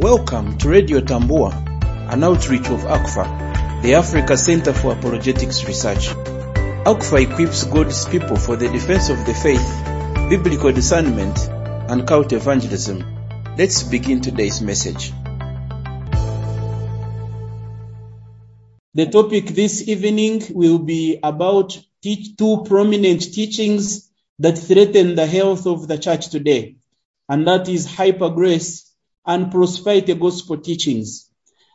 Welcome to Radio Tambua, an outreach of ACFA, the Africa Center for Apologetics Research. ACFA equips God's people for the defense of the faith, biblical discernment, and cult evangelism. Let's begin today's message. The topic this evening will be about two prominent teachings that threaten the health of the church today, and that is hyper grace and prosperity gospel teachings.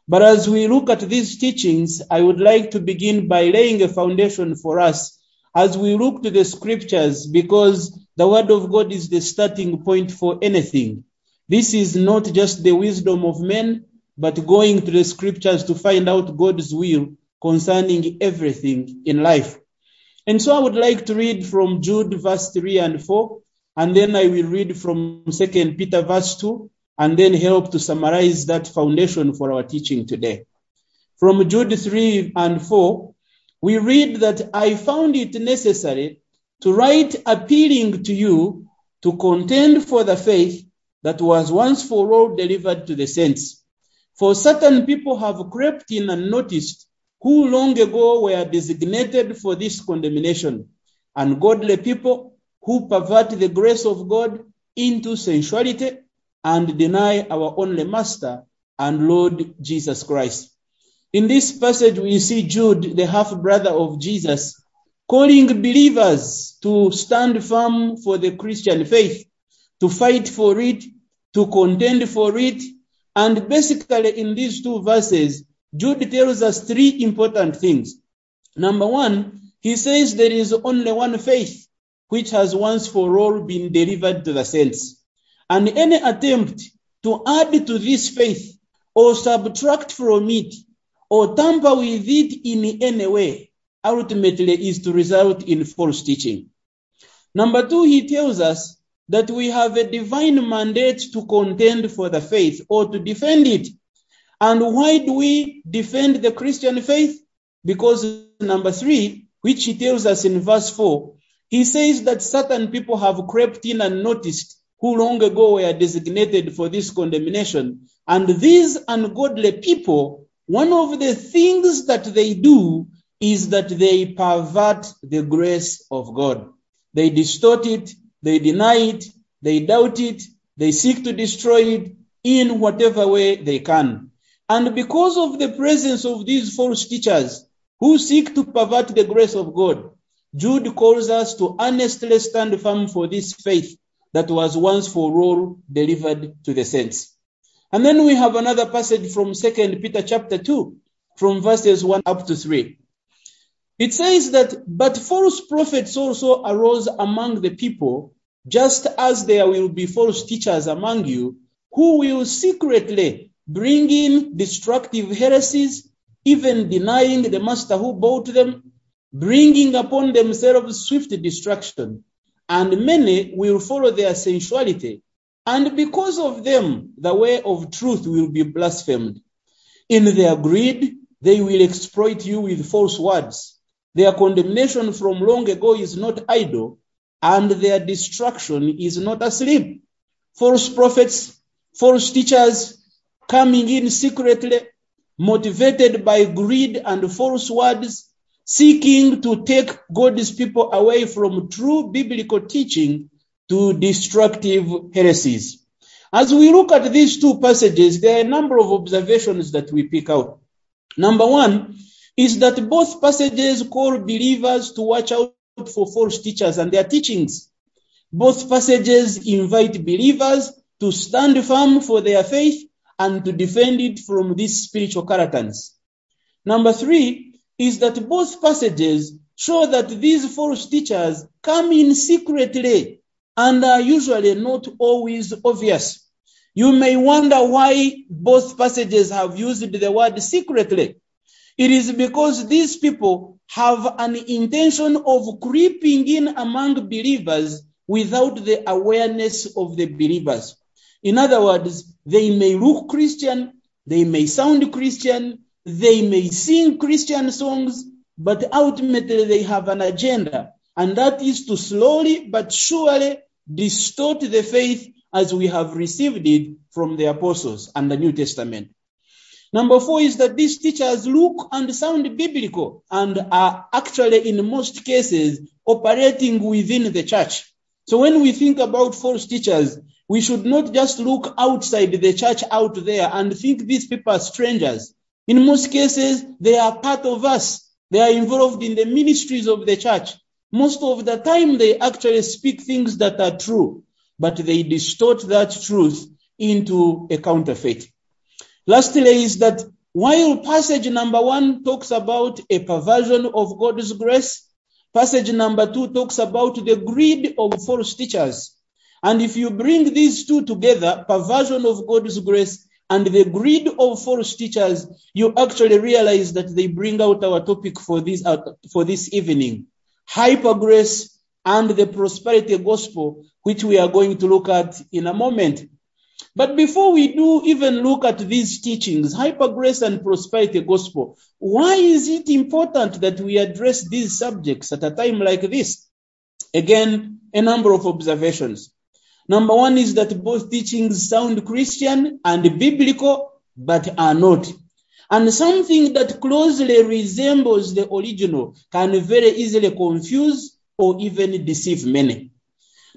But as we look at these teachings, I would like to begin by laying a foundation for us as we look to the scriptures because the word of God is the starting point for anything. This is not just the wisdom of men, but going to the scriptures to find out God's will concerning everything in life. And so I would like to read from Jude verse 3 and 4, and then I will read from 2 Peter verse 2, and then help to summarize that foundation for our teaching today. From Jude 3 and 4, we read that I found it necessary to write appealing to you to contend for the faith that was once for all delivered to the saints. For certain people have crept in and noticed who long ago were designated for this condemnation, ungodly people who pervert the grace of God into sensuality and deny our only Master and Lord Jesus Christ. In this passage, we see Jude, the half brother of Jesus, calling believers to stand firm for the Christian faith, to fight for it, to contend for it. And basically, in these two verses, Jude tells us three important things. Number one, he says there is only one faith which has once for all been delivered to the saints. And any attempt to add to this faith or subtract from it or tamper with it in any way ultimately is to result in false teaching. Number two, he tells us that we have a divine mandate to contend for the faith or to defend it. And why do we defend the Christian faith? Because number three, which he tells us in verse four, he says that certain people have crept in and noticed who long ago were designated for this condemnation. And these ungodly people, one of the things that they do is that they pervert the grace of God. They distort it, they deny it, they doubt it, they seek to destroy it in whatever way they can. And because of the presence of these false teachers who seek to pervert the grace of God, Jude calls us to honestly stand firm for this faith that was once for all delivered to the saints. And then we have another passage from 2 Peter chapter 2, from verses 1 up to 3. It says that, but false prophets also arose among the people, just as there will be false teachers among you, who will secretly bring in destructive heresies, even denying the master who bought them, bringing upon themselves swift destruction and many will follow their sensuality, and because of them, the way of truth will be blasphemed. In their greed, they will exploit you with false words. Their condemnation from long ago is not idle, and their destruction is not asleep. False prophets, false teachers coming in secretly, motivated by greed and false words, seeking to take God's people away from true biblical teaching to destructive heresies. As we look at these two passages, there are a number of observations that we pick out. Number one is that both passages call believers to watch out for false teachers and their teachings. Both passages invite believers to stand firm for their faith and to defend it from these spiritual charlatans. Number three is that both passages show that these false teachers come in secretly and are usually not always obvious. You may wonder why both passages have used the word secretly. It is because these people have an intention of creeping in among believers without the awareness of the believers. In other words, they may look Christian, they may sound Christian, they may sing Christian songs, but ultimately they have an agenda, and that is to slowly but surely distort the faith as we have received it from the apostles and the New Testament. Number four is that these teachers look and sound biblical and are actually, in most cases, operating within the church. So when we think about false teachers, we should not just look outside the church out there and think these people are strangers. In most cases, they are part of us. They are involved in the ministries of the church. Most of the time, they actually speak things that are true, but they distort that truth into a counterfeit. Lastly, is that while passage number one talks about a perversion of God's grace, passage number two talks about the greed of false teachers. And if you bring these two together, perversion of God's grace and the greed of false teachers, you actually realize that they bring out our topic for this, uh, for this evening. Hyper grace and the prosperity gospel, which we are going to look at in a moment. But before we do even look at these teachings, hyper grace and prosperity gospel, why is it important that we address these subjects at a time like this? Again, a number of observations. Number one is that both teachings sound Christian and biblical, but are not. And something that closely resembles the original can very easily confuse or even deceive many.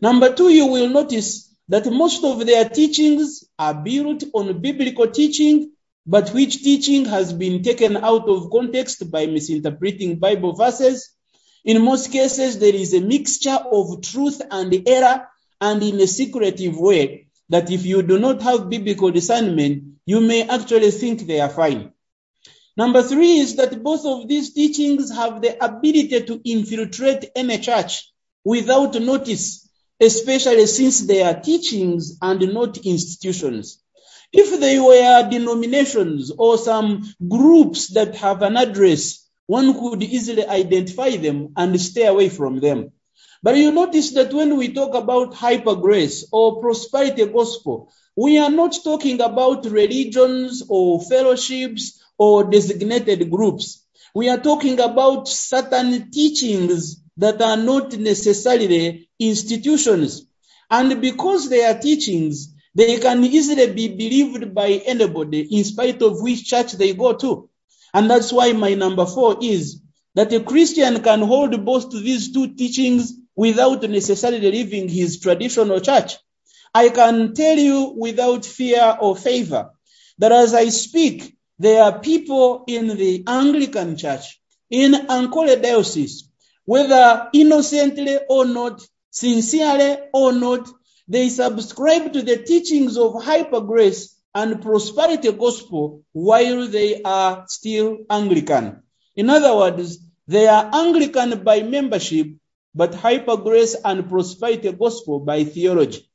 Number two, you will notice that most of their teachings are built on biblical teaching, but which teaching has been taken out of context by misinterpreting Bible verses. In most cases, there is a mixture of truth and error and in a secretive way that if you do not have biblical discernment, you may actually think they are fine. Number three is that both of these teachings have the ability to infiltrate any church without notice, especially since they are teachings and not institutions. If they were denominations or some groups that have an address, one could easily identify them and stay away from them. But you notice that when we talk about hyper grace or prosperity gospel, we are not talking about religions or fellowships or designated groups. We are talking about certain teachings that are not necessarily institutions. And because they are teachings, they can easily be believed by anybody in spite of which church they go to. And that's why my number four is that a Christian can hold both these two teachings without necessarily leaving his traditional church. I can tell you without fear or favor that as I speak, there are people in the Anglican church, in Ankole Diocese, whether innocently or not, sincerely or not, they subscribe to the teachings of hyper grace and prosperity gospel while they are still Anglican. In other words, they are Anglican by membership, but hyper grace and prosperity gospel by theology.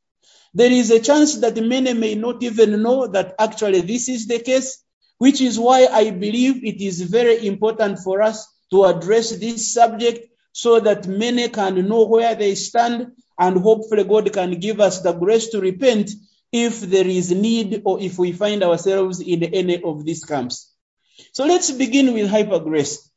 There is a chance that many may not even know that actually this is the case, which is why I believe it is very important for us to address this subject so that many can know where they stand and hopefully God can give us the grace to repent if there is need or if we find ourselves in any of these camps. So let's begin with hyper grace.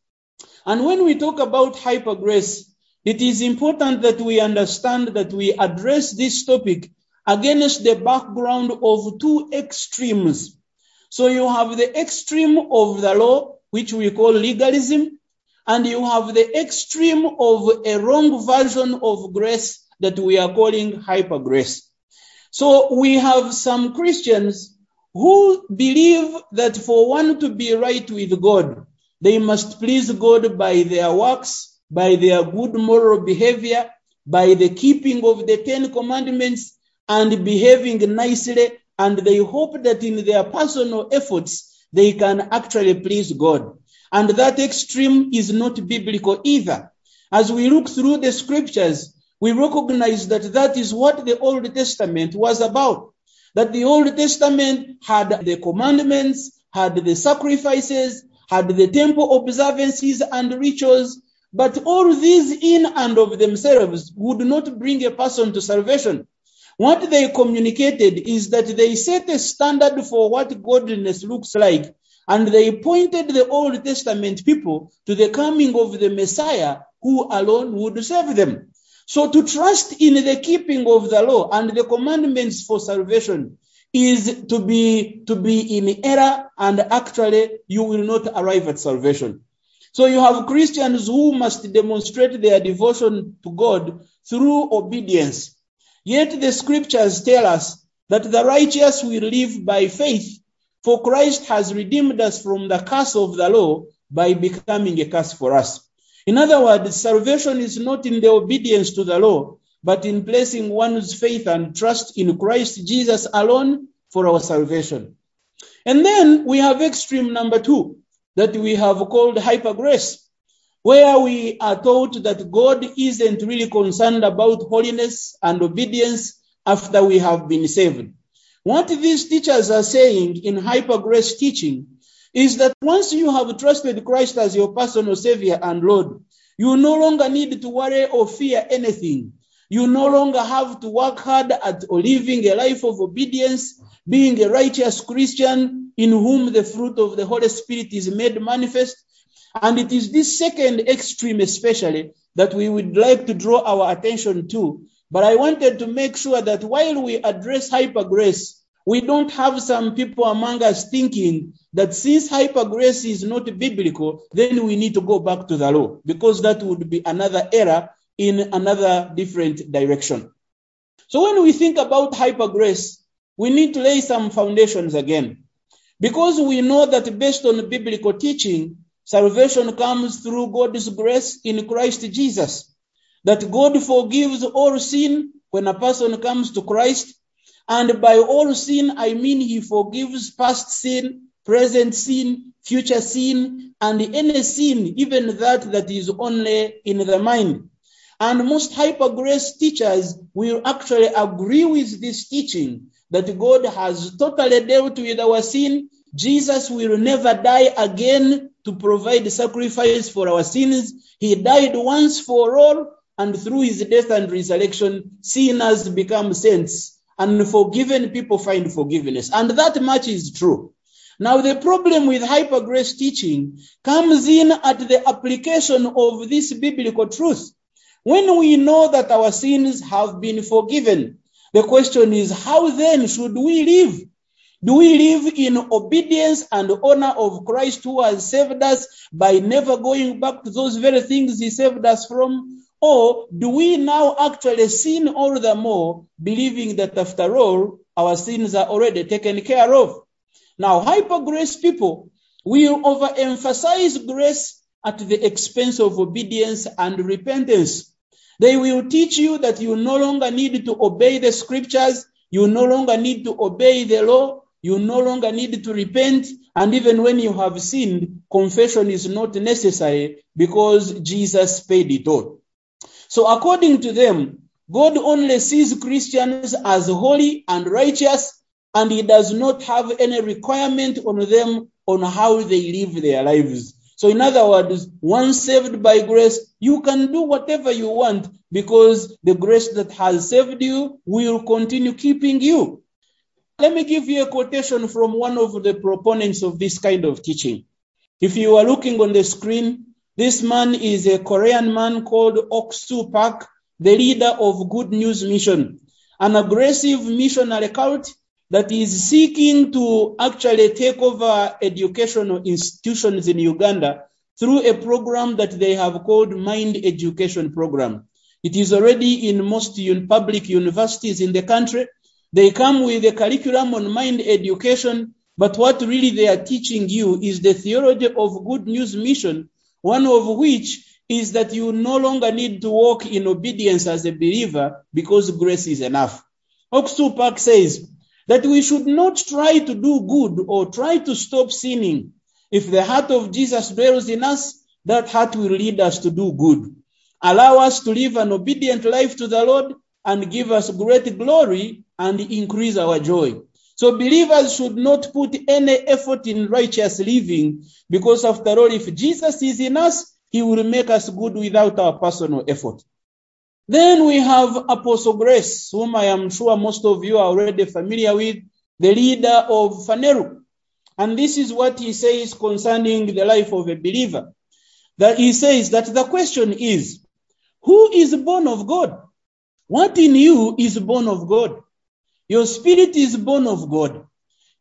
And when we talk about hyper grace, it is important that we understand that we address this topic against the background of two extremes. So you have the extreme of the law, which we call legalism, and you have the extreme of a wrong version of grace that we are calling hyper grace. So we have some Christians who believe that for one to be right with God, they must please God by their works, by their good moral behavior, by the keeping of the Ten Commandments, and behaving nicely. And they hope that in their personal efforts, they can actually please God. And that extreme is not biblical either. As we look through the scriptures, we recognize that that is what the Old Testament was about. That the Old Testament had the commandments, had the sacrifices, had the temple observances and rituals, but all these in and of themselves would not bring a person to salvation. What they communicated is that they set a standard for what godliness looks like, and they pointed the Old Testament people to the coming of the Messiah who alone would save them. So to trust in the keeping of the law and the commandments for salvation is to be to be in error and actually you will not arrive at salvation. So you have Christians who must demonstrate their devotion to God through obedience. Yet the scriptures tell us that the righteous will live by faith, for Christ has redeemed us from the curse of the law by becoming a curse for us. In other words, salvation is not in the obedience to the law, but in placing one's faith and trust in Christ Jesus alone for our salvation. And then we have extreme number two that we have called hyper grace, where we are taught that God isn't really concerned about holiness and obedience after we have been saved. What these teachers are saying in hyper grace teaching is that once you have trusted Christ as your personal savior and Lord, you no longer need to worry or fear anything. You no longer have to work hard at living a life of obedience, being a righteous Christian in whom the fruit of the Holy Spirit is made manifest. And it is this second extreme, especially, that we would like to draw our attention to. But I wanted to make sure that while we address hyper grace, we don't have some people among us thinking that since hyper grace is not biblical, then we need to go back to the law, because that would be another error in another different direction. So when we think about hyper grace, we need to lay some foundations again. Because we know that based on biblical teaching, salvation comes through God's grace in Christ Jesus. That God forgives all sin when a person comes to Christ. And by all sin, I mean he forgives past sin, present sin, future sin, and any sin, even that that is only in the mind. And most hyper grace teachers will actually agree with this teaching that God has totally dealt with our sin. Jesus will never die again to provide sacrifice for our sins. He died once for all, and through his death and resurrection, sinners become saints, and forgiven people find forgiveness. And that much is true. Now, the problem with hyper grace teaching comes in at the application of this biblical truth. When we know that our sins have been forgiven, the question is, how then should we live? Do we live in obedience and honor of Christ who has saved us by never going back to those very things he saved us from? Or do we now actually sin all the more, believing that after all, our sins are already taken care of? Now, hyper grace people will overemphasize grace at the expense of obedience and repentance. They will teach you that you no longer need to obey the scriptures, you no longer need to obey the law, you no longer need to repent, and even when you have sinned, confession is not necessary because Jesus paid it all. So, according to them, God only sees Christians as holy and righteous, and He does not have any requirement on them on how they live their lives. So, in other words, once saved by grace, you can do whatever you want because the grace that has saved you will continue keeping you. Let me give you a quotation from one of the proponents of this kind of teaching. If you are looking on the screen, this man is a Korean man called Oksu Park, the leader of Good News Mission, an aggressive missionary cult that is seeking to actually take over educational institutions in Uganda through a program that they have called Mind Education Program. It is already in most un- public universities in the country. They come with a curriculum on mind education, but what really they are teaching you is the theology of good news mission, one of which is that you no longer need to walk in obedience as a believer because grace is enough. Oksu Park says that we should not try to do good or try to stop sinning. If the heart of Jesus dwells in us, that heart will lead us to do good. Allow us to live an obedient life to the Lord and give us great glory and increase our joy. So believers should not put any effort in righteous living because after all, if Jesus is in us, he will make us good without our personal effort. Then we have Apostle Grace, whom I am sure most of you are already familiar with, the leader of Phaneroo. And this is what he says concerning the life of a believer. That he says that the question is, Who is born of God? What in you is born of God? Your spirit is born of God.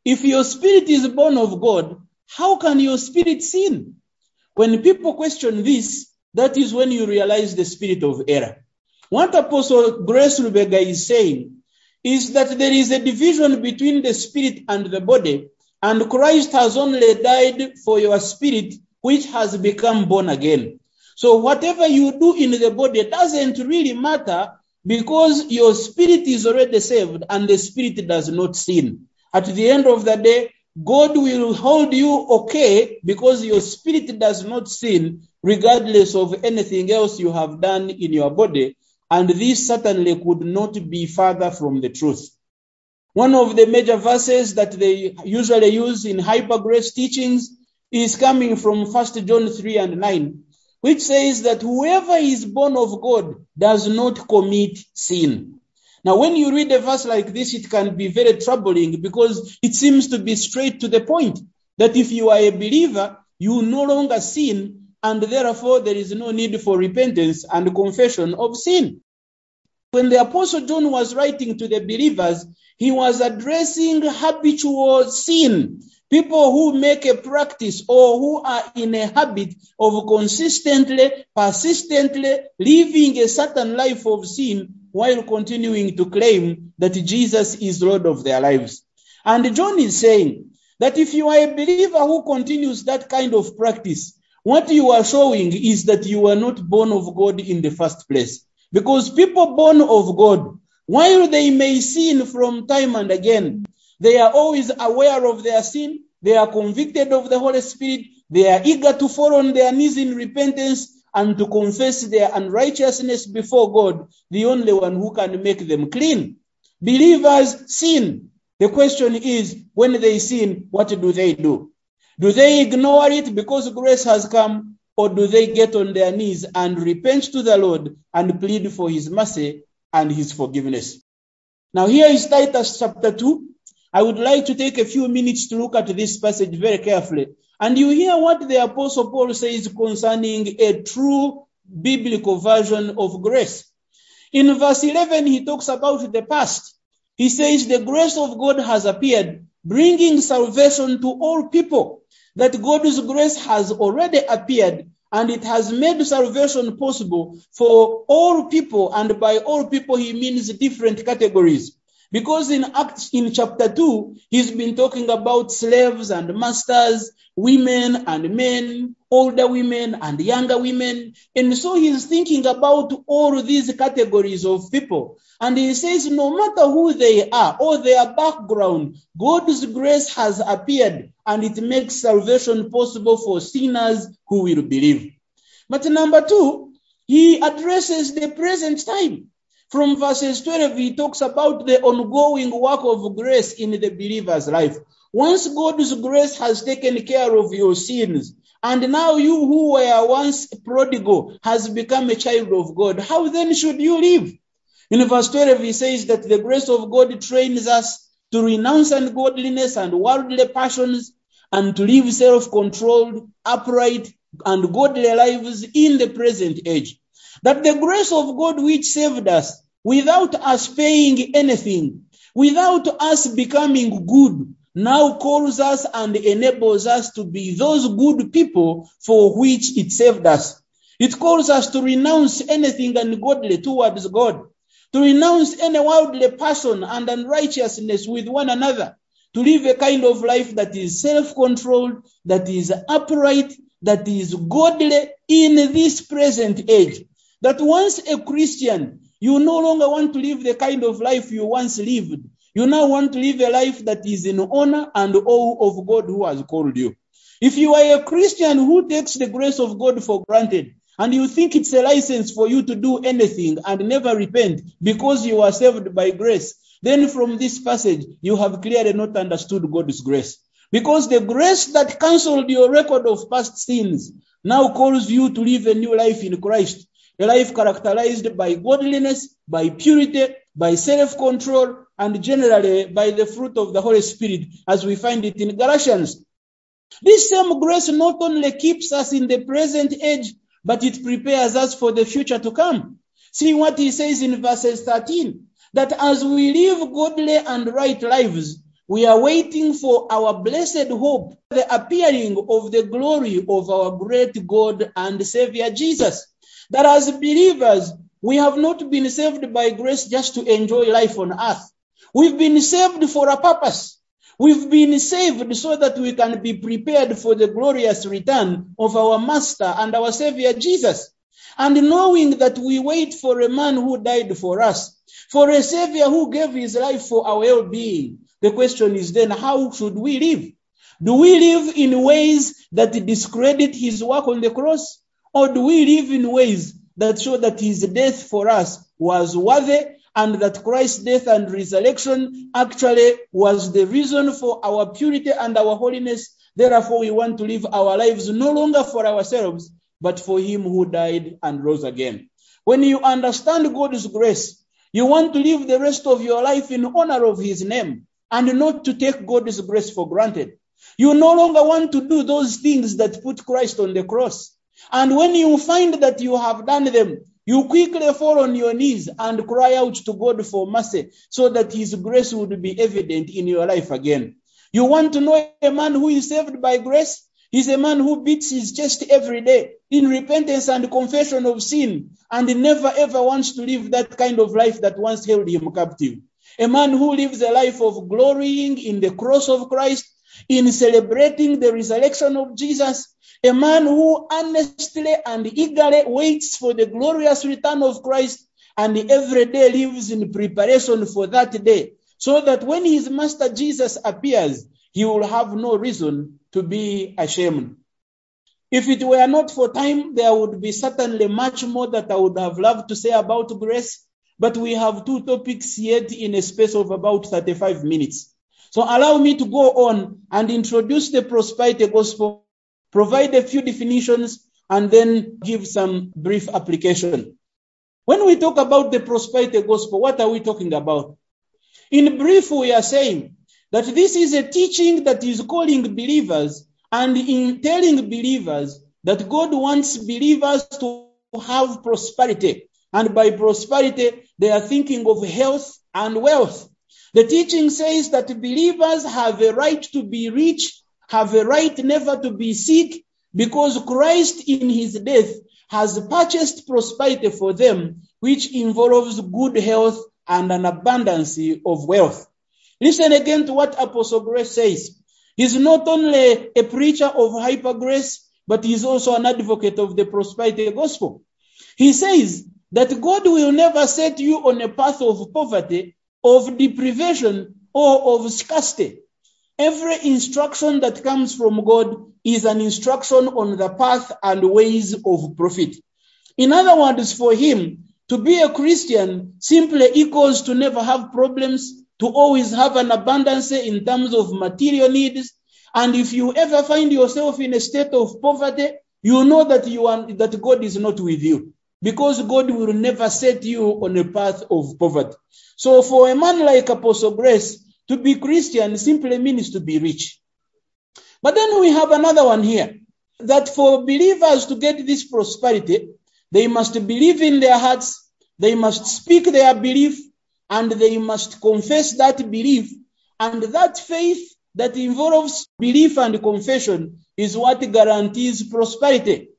If your spirit is born of God, how can your spirit sin? When people question this, that is when you realize the spirit of error. What Apostle Grace Lubega is saying is that there is a division between the spirit and the body, and Christ has only died for your spirit, which has become born again. So whatever you do in the body doesn't really matter because your spirit is already saved and the spirit does not sin. At the end of the day, God will hold you okay because your spirit does not sin regardless of anything else you have done in your body. And this certainly could not be further from the truth. One of the major verses that they usually use in hyper grace teachings is coming from 1 John 3 and 9, which says that whoever is born of God does not commit sin. Now, when you read a verse like this, it can be very troubling because it seems to be straight to the point that if you are a believer, you no longer sin, and therefore there is no need for repentance and confession of sin. When the Apostle John was writing to the believers, he was addressing habitual sin. People who make a practice or who are in a habit of consistently, persistently living a certain life of sin while continuing to claim that Jesus is Lord of their lives. And John is saying that if you are a believer who continues that kind of practice, what you are showing is that you are not born of God in the first place. Because people born of God, while they may sin from time and again, they are always aware of their sin. They are convicted of the Holy Spirit. They are eager to fall on their knees in repentance and to confess their unrighteousness before God, the only one who can make them clean. Believers sin. The question is, when they sin, what do they do? Do they ignore it because grace has come, or do they get on their knees and repent to the Lord and plead for his mercy and his forgiveness? Now, here is Titus chapter 2. I would like to take a few minutes to look at this passage very carefully. And you hear what the Apostle Paul says concerning a true biblical version of grace. In verse 11, he talks about the past. He says, The grace of God has appeared, bringing salvation to all people. That God's grace has already appeared and it has made salvation possible for all people. And by all people, he means different categories. Because in Acts, in chapter 2, he's been talking about slaves and masters, women and men, older women and younger women. And so he's thinking about all these categories of people. And he says, no matter who they are or their background, God's grace has appeared and it makes salvation possible for sinners who will believe. But number two, he addresses the present time. From verses 12, he talks about the ongoing work of grace in the believer's life. Once God's grace has taken care of your sins, and now you who were once prodigal has become a child of God, how then should you live? In verse 12, he says that the grace of God trains us to renounce ungodliness and worldly passions and to live self controlled, upright, and godly lives in the present age. That the grace of God which saved us without us paying anything, without us becoming good, now calls us and enables us to be those good people for which it saved us. It calls us to renounce anything ungodly towards God, to renounce any worldly passion and unrighteousness with one another, to live a kind of life that is self controlled, that is upright, that is godly in this present age. That once a Christian, you no longer want to live the kind of life you once lived. You now want to live a life that is in honor and awe of God who has called you. If you are a Christian who takes the grace of God for granted, and you think it's a license for you to do anything and never repent because you are saved by grace, then from this passage, you have clearly not understood God's grace. Because the grace that cancelled your record of past sins now calls you to live a new life in Christ, a life characterized by godliness, by purity, by self control, and generally by the fruit of the Holy Spirit, as we find it in Galatians. This same grace not only keeps us in the present age, but it prepares us for the future to come. See what he says in verses 13 that as we live godly and right lives, we are waiting for our blessed hope, the appearing of the glory of our great God and Savior Jesus. That as believers, we have not been saved by grace just to enjoy life on earth. We've been saved for a purpose. We've been saved so that we can be prepared for the glorious return of our Master and our Savior Jesus. And knowing that we wait for a man who died for us, for a Savior who gave his life for our well being, the question is then, how should we live? Do we live in ways that discredit his work on the cross? Or do we live in ways that show that his death for us was worthy and that Christ's death and resurrection actually was the reason for our purity and our holiness? Therefore, we want to live our lives no longer for ourselves, but for him who died and rose again. When you understand God's grace, you want to live the rest of your life in honor of his name and not to take God's grace for granted. You no longer want to do those things that put Christ on the cross. And when you find that you have done them, you quickly fall on your knees and cry out to God for mercy so that his grace would be evident in your life again. You want to know a man who is saved by grace? He's a man who beats his chest every day in repentance and confession of sin and never ever wants to live that kind of life that once held him captive. A man who lives a life of glorying in the cross of Christ, in celebrating the resurrection of Jesus, a man who earnestly and eagerly waits for the glorious return of Christ and every day lives in preparation for that day, so that when his master Jesus appears, he will have no reason to be ashamed. If it were not for time, there would be certainly much more that I would have loved to say about grace, but we have two topics yet in a space of about 35 minutes. So allow me to go on and introduce the prosperity gospel, provide a few definitions, and then give some brief application. When we talk about the prosperity gospel, what are we talking about? In brief, we are saying that this is a teaching that is calling believers and in telling believers that God wants believers to have prosperity. And by prosperity, they are thinking of health and wealth. The teaching says that believers have a right to be rich, have a right never to be sick, because Christ in his death has purchased prosperity for them, which involves good health and an abundance of wealth. Listen again to what Apostle Grace says. He's not only a preacher of hyper grace, but he's also an advocate of the prosperity gospel. He says that God will never set you on a path of poverty, of deprivation, or of scarcity. Every instruction that comes from God is an instruction on the path and ways of profit. In other words, for him, to be a Christian simply equals to never have problems, to always have an abundance in terms of material needs. And if you ever find yourself in a state of poverty, you know that you are, that God is not with you because God will never set you on a path of poverty. So for a man like Apostle Grace, to be Christian simply means to be rich. But then we have another one here that for believers to get this prosperity, they must believe in their hearts, they must speak their belief, and they must confess that belief. And that faith that involves belief and confession is what guarantees prosperity.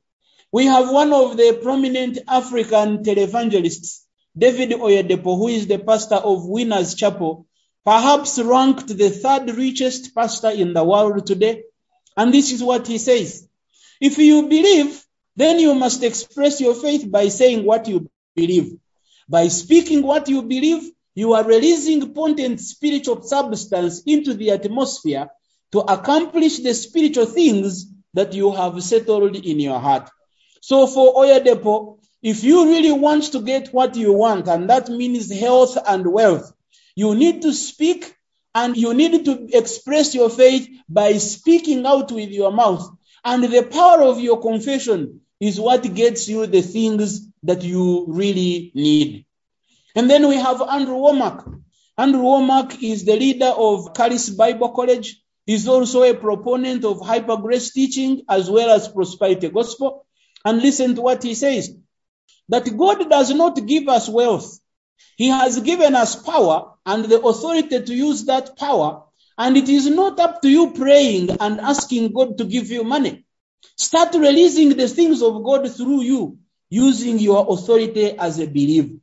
We have one of the prominent African televangelists, David Oyedepo, who is the pastor of Winners Chapel, perhaps ranked the third richest pastor in the world today. And this is what he says. If you believe, then you must express your faith by saying what you believe. By speaking what you believe, you are releasing potent spiritual substance into the atmosphere to accomplish the spiritual things that you have settled in your heart. So for Oyedepo, if you really want to get what you want, and that means health and wealth, you need to speak and you need to express your faith by speaking out with your mouth. And the power of your confession is what gets you the things that you really need. And then we have Andrew Wommack. Andrew Wommack is the leader of Charis Bible College. He's also a proponent of hyper grace teaching as well as prosperity gospel. And listen to what he says that God does not give us wealth. He has given us power and the authority to use that power. And it is not up to you praying and asking God to give you money. Start releasing the things of God through you using your authority as a believer.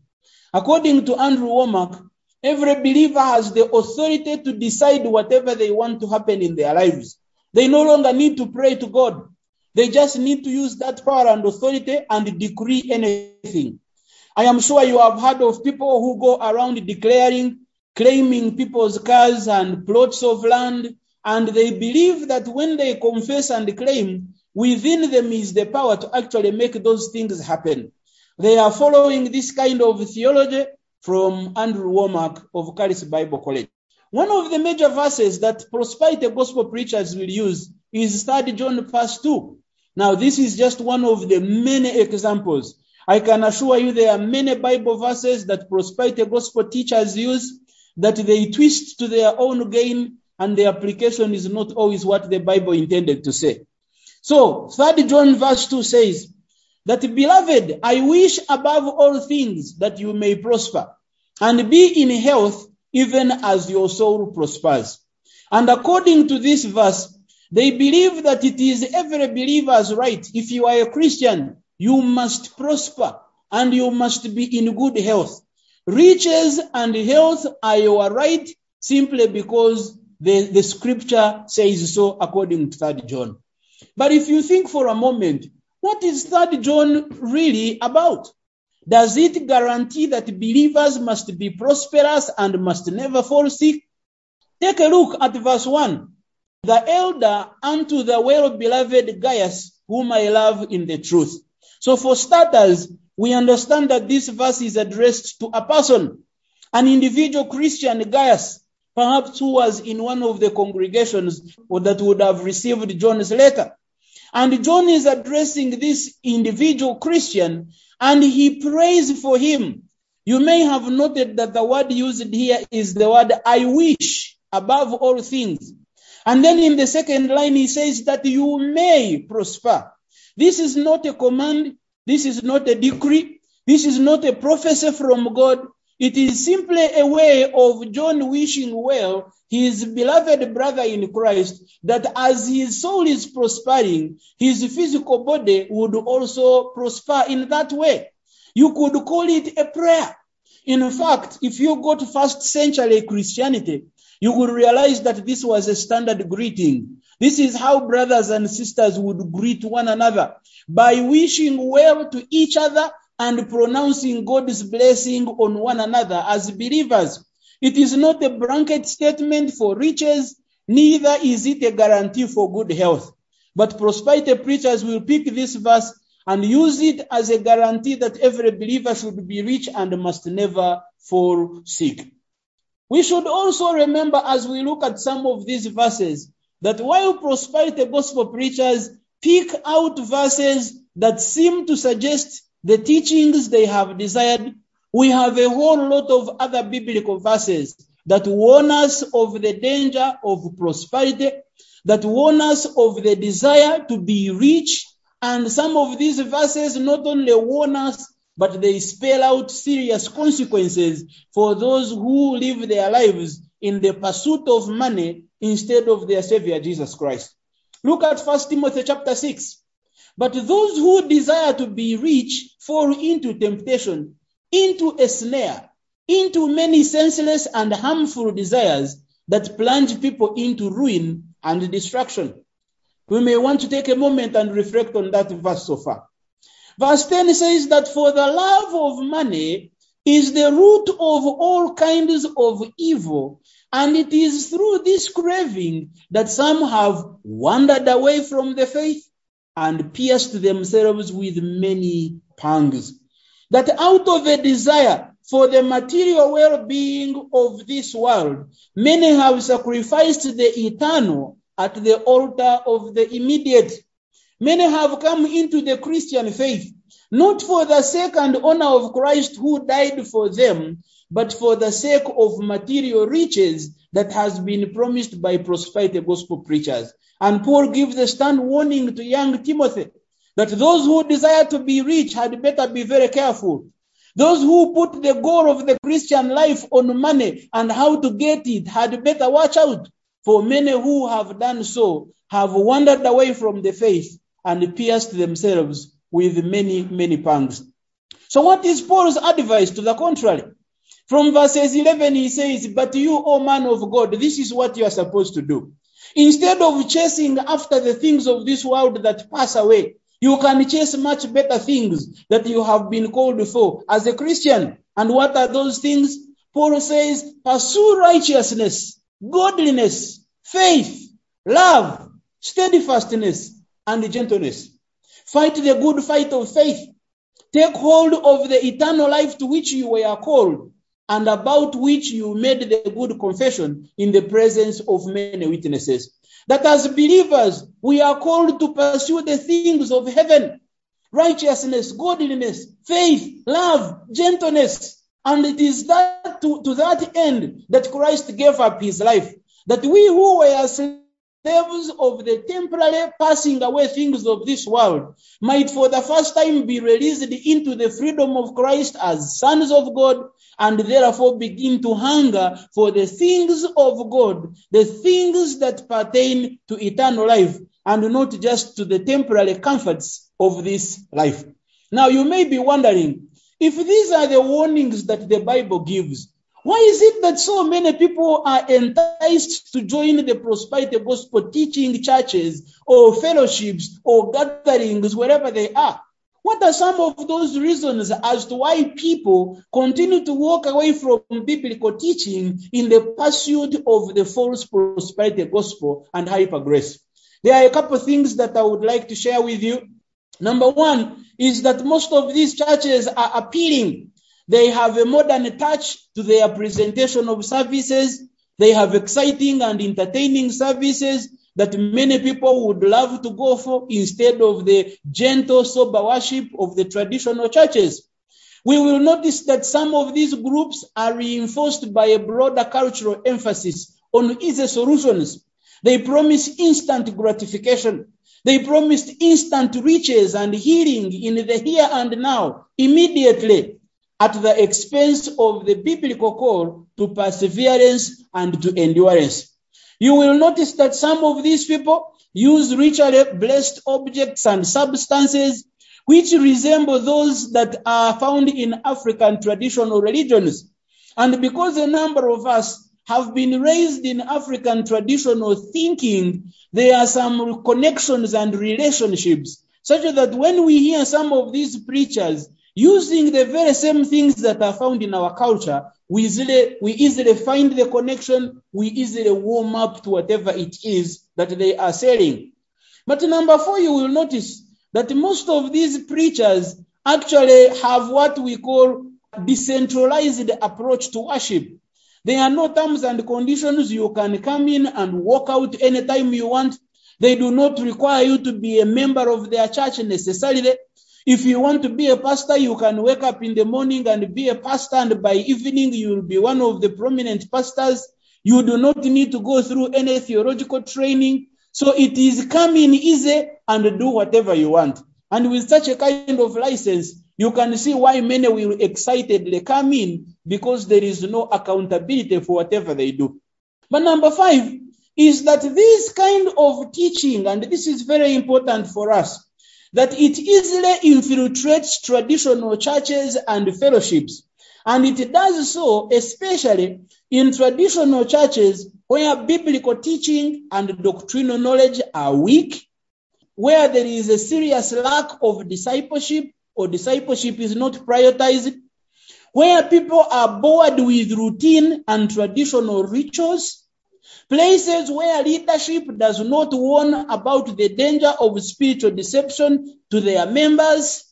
According to Andrew Wommack, every believer has the authority to decide whatever they want to happen in their lives. They no longer need to pray to God. They just need to use that power and authority and decree anything. I am sure you have heard of people who go around declaring, claiming people's cars and plots of land, and they believe that when they confess and claim, within them is the power to actually make those things happen. They are following this kind of theology from Andrew Wommack of Charis Bible College. One of the major verses that prosperity gospel preachers will use is 3 John verse 2. Now, this is just one of the many examples. I can assure you there are many Bible verses that prosperity gospel teachers use that they twist to their own gain and the application is not always what the Bible intended to say. So, 3 John verse 2 says, that beloved, I wish above all things that you may prosper and be in health even as your soul prospers. And according to this verse, they believe that it is every believer's right. If you are a Christian, you must prosper and you must be in good health. Riches and health are your right simply because the, the scripture says so according to 3 John. But if you think for a moment, what is 3 John really about? Does it guarantee that believers must be prosperous and must never fall sick? Take a look at verse 1. The elder unto the well beloved Gaius, whom I love in the truth. So, for starters, we understand that this verse is addressed to a person, an individual Christian Gaius, perhaps who was in one of the congregations or that would have received John's letter. And John is addressing this individual Christian and he prays for him. You may have noted that the word used here is the word I wish above all things. And then in the second line, he says that you may prosper. This is not a command. This is not a decree. This is not a prophecy from God. It is simply a way of John wishing well his beloved brother in Christ that as his soul is prospering, his physical body would also prosper in that way. You could call it a prayer. In fact, if you go to first century Christianity, you would realize that this was a standard greeting. This is how brothers and sisters would greet one another by wishing well to each other and pronouncing God's blessing on one another as believers. It is not a blanket statement for riches, neither is it a guarantee for good health. But prosperity preachers will pick this verse and use it as a guarantee that every believer should be rich and must never fall sick. We should also remember as we look at some of these verses that while prosperity gospel preachers pick out verses that seem to suggest the teachings they have desired, we have a whole lot of other biblical verses that warn us of the danger of prosperity, that warn us of the desire to be rich. And some of these verses not only warn us, but they spell out serious consequences for those who live their lives in the pursuit of money instead of their Savior Jesus Christ. Look at 1 Timothy chapter 6. But those who desire to be rich fall into temptation, into a snare, into many senseless and harmful desires that plunge people into ruin and destruction. We may want to take a moment and reflect on that verse so far. Verse 10 says that for the love of money is the root of all kinds of evil, and it is through this craving that some have wandered away from the faith and pierced themselves with many pangs. That out of a desire for the material well being of this world, many have sacrificed the eternal at the altar of the immediate. Many have come into the Christian faith, not for the sake and honor of Christ who died for them, but for the sake of material riches that has been promised by prosperity gospel preachers. And Paul gives a stern warning to young Timothy that those who desire to be rich had better be very careful. Those who put the goal of the Christian life on money and how to get it had better watch out. For many who have done so have wandered away from the faith and pierced themselves with many, many pangs. So what is Paul's advice to the contrary? From verses 11, he says, But you, O man of God, this is what you are supposed to do. Instead of chasing after the things of this world that pass away, you can chase much better things that you have been called for as a Christian. And what are those things? Paul says, pursue righteousness, godliness, faith, love, steadfastness, and gentleness. Fight the good fight of faith. Take hold of the eternal life to which you were called and about which you made the good confession in the presence of many witnesses. That as believers, we are called to pursue the things of heaven righteousness, godliness, faith, love, gentleness. And it is that to, to that end that Christ gave up his life. That we who were slaves of the temporary passing away things of this world might for the first time be released into the freedom of Christ as sons of God and therefore begin to hunger for the things of God, the things that pertain to eternal life and not just to the temporary comforts of this life. Now you may be wondering if these are the warnings that the Bible gives, why is it that so many people are enticed to join the prosperity gospel teaching churches or fellowships or gatherings wherever they are? What are some of those reasons as to why people continue to walk away from biblical teaching in the pursuit of the false prosperity gospel and hyper grace? There are a couple of things that I would like to share with you. Number one is that most of these churches are appealing they have a modern touch to their presentation of services. They have exciting and entertaining services that many people would love to go for instead of the gentle, sober worship of the traditional churches. We will notice that some of these groups are reinforced by a broader cultural emphasis on easy solutions. They promise instant gratification. They promised instant riches and healing in the here and now, immediately at the expense of the biblical call to perseverance and to endurance. You will notice that some of these people use ritually blessed objects and substances which resemble those that are found in African traditional religions. And because a number of us have been raised in African traditional thinking, there are some connections and relationships such that when we hear some of these preachers using the very same things that are found in our culture, we easily, we easily find the connection, we easily warm up to whatever it is that they are saying. But number four, you will notice that most of these preachers actually have what we call a decentralized approach to worship. There are no terms and conditions. You can come in and walk out anytime you want. They do not require you to be a member of their church necessarily. If you want to be a pastor, you can wake up in the morning and be a pastor, and by evening, you will be one of the prominent pastors. You do not need to go through any theological training. So it is come in easy and do whatever you want. And with such a kind of license, you can see why many will excitedly come in because there is no accountability for whatever they do. But number five is that this kind of teaching, and this is very important for us, that it easily infiltrates traditional churches and fellowships. And it does so especially in traditional churches where biblical teaching and doctrinal knowledge are weak, where there is a serious lack of discipleship or discipleship is not prioritized, where people are bored with routine and traditional rituals, places where leadership does not warn about the danger of spiritual deception to their members,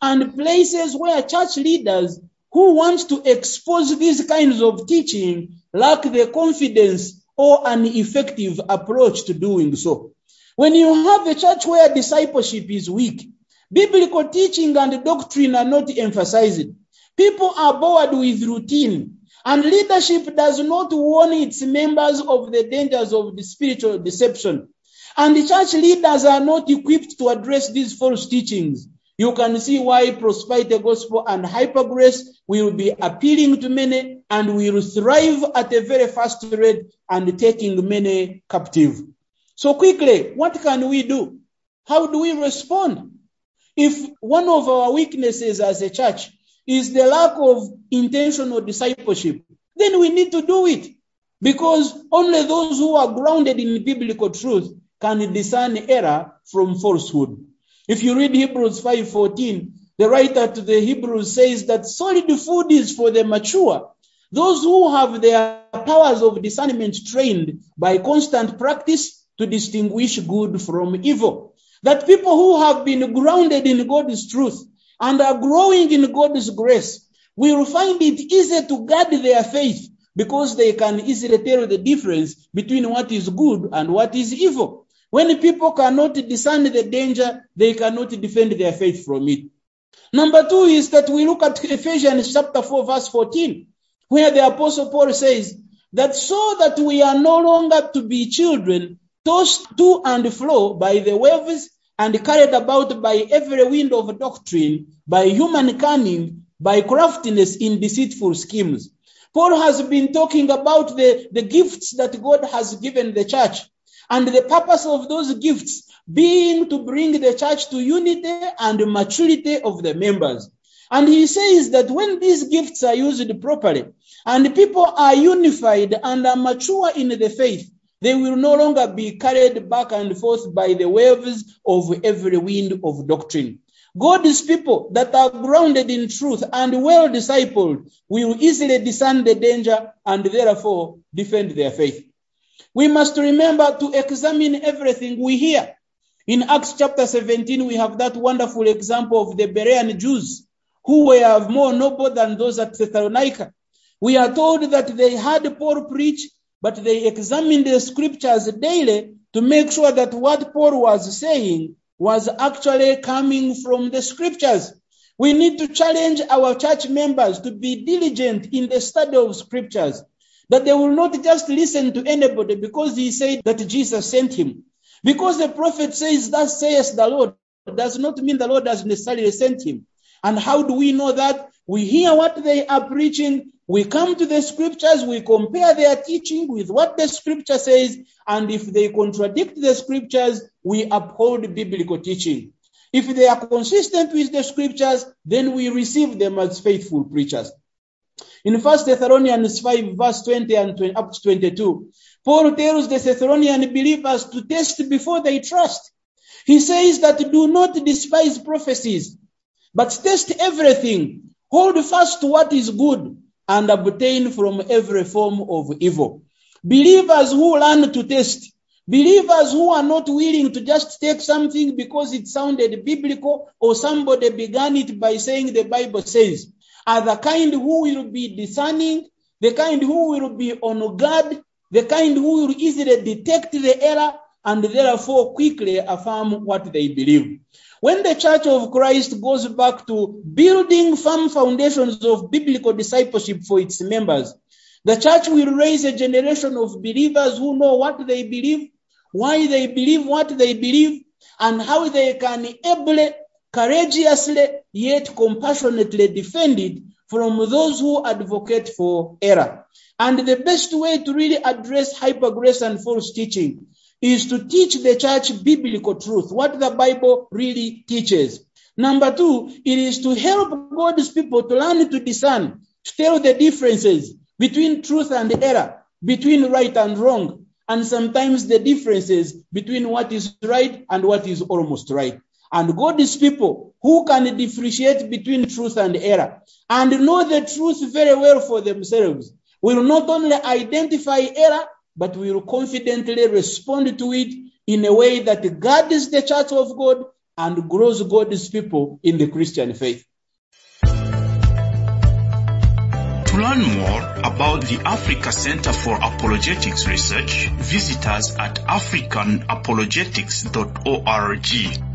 and places where church leaders who want to expose these kinds of teaching lack the confidence or an effective approach to doing so. When you have a church where discipleship is weak, biblical teaching and doctrine are not emphasized, people are bored with routine, and leadership does not warn its members of the dangers of the spiritual deception. And the church leaders are not equipped to address these false teachings. You can see why prosperity gospel and hypergrace will be appealing to many and will thrive at a very fast rate and taking many captive. So quickly, what can we do? How do we respond? If one of our weaknesses as a church is the lack of intentional discipleship, then we need to do it because only those who are grounded in biblical truth can discern error from falsehood. If you read Hebrews 5:14, the writer to the Hebrews says that solid food is for the mature, those who have their powers of discernment trained by constant practice to distinguish good from evil. That people who have been grounded in God's truth and are growing in God's grace we will find it easy to guard their faith because they can easily tell the difference between what is good and what is evil. When people cannot discern the danger, they cannot defend their faith from it. Number two is that we look at Ephesians chapter 4, verse 14, where the apostle Paul says that so that we are no longer to be children, tossed to and fro by the waves and carried about by every wind of doctrine, by human cunning, by craftiness in deceitful schemes. Paul has been talking about the, the gifts that God has given the church and the purpose of those gifts being to bring the church to unity and maturity of the members. And he says that when these gifts are used properly and people are unified and are mature in the faith, they will no longer be carried back and forth by the waves of every wind of doctrine. God's people that are grounded in truth and well discipled will easily discern the danger and therefore defend their faith. We must remember to examine everything we hear. In Acts chapter 17, we have that wonderful example of the Berean Jews who were more noble than those at Thessalonica. We are told that they had Paul preach, but they examined the scriptures daily to make sure that what Paul was saying was actually coming from the scriptures. We need to challenge our church members to be diligent in the study of scriptures, that they will not just listen to anybody because he said that Jesus sent him. Because the prophet says, Thus says the Lord, does not mean the Lord has necessarily sent him. And how do we know that? We hear what they are preaching, we come to the scriptures, we compare their teaching with what the scripture says, and if they contradict the scriptures, we uphold biblical teaching. If they are consistent with the scriptures, then we receive them as faithful preachers. In 1 Thessalonians 5, verse 20 and 20, up to 22, Paul tells the Thessalonian believers to test before they trust. He says that do not despise prophecies, but test everything. Hold fast to what is good and abstain from every form of evil. Believers who learn to test, believers who are not willing to just take something because it sounded biblical or somebody began it by saying the Bible says, are the kind who will be discerning, the kind who will be on guard, the kind who will easily detect the error and therefore quickly affirm what they believe. When the church of Christ goes back to building firm foundations of biblical discipleship for its members, the church will raise a generation of believers who know what they believe, why they believe what they believe, and how they can ably, courageously, yet compassionately defend it from those who advocate for error. And the best way to really address hypergrace and false teaching is to teach the church biblical truth, what the Bible really teaches. Number two, it is to help God's people to learn to discern, to tell the differences between truth and error, between right and wrong, and sometimes the differences between what is right and what is almost right. And God's people who can differentiate between truth and error and know the truth very well for themselves will not only identify error, but we will confidently respond to it in a way that guards the church of God and grows God's people in the Christian faith. To learn more about the Africa Center for Apologetics Research, visit us at africanapologetics.org.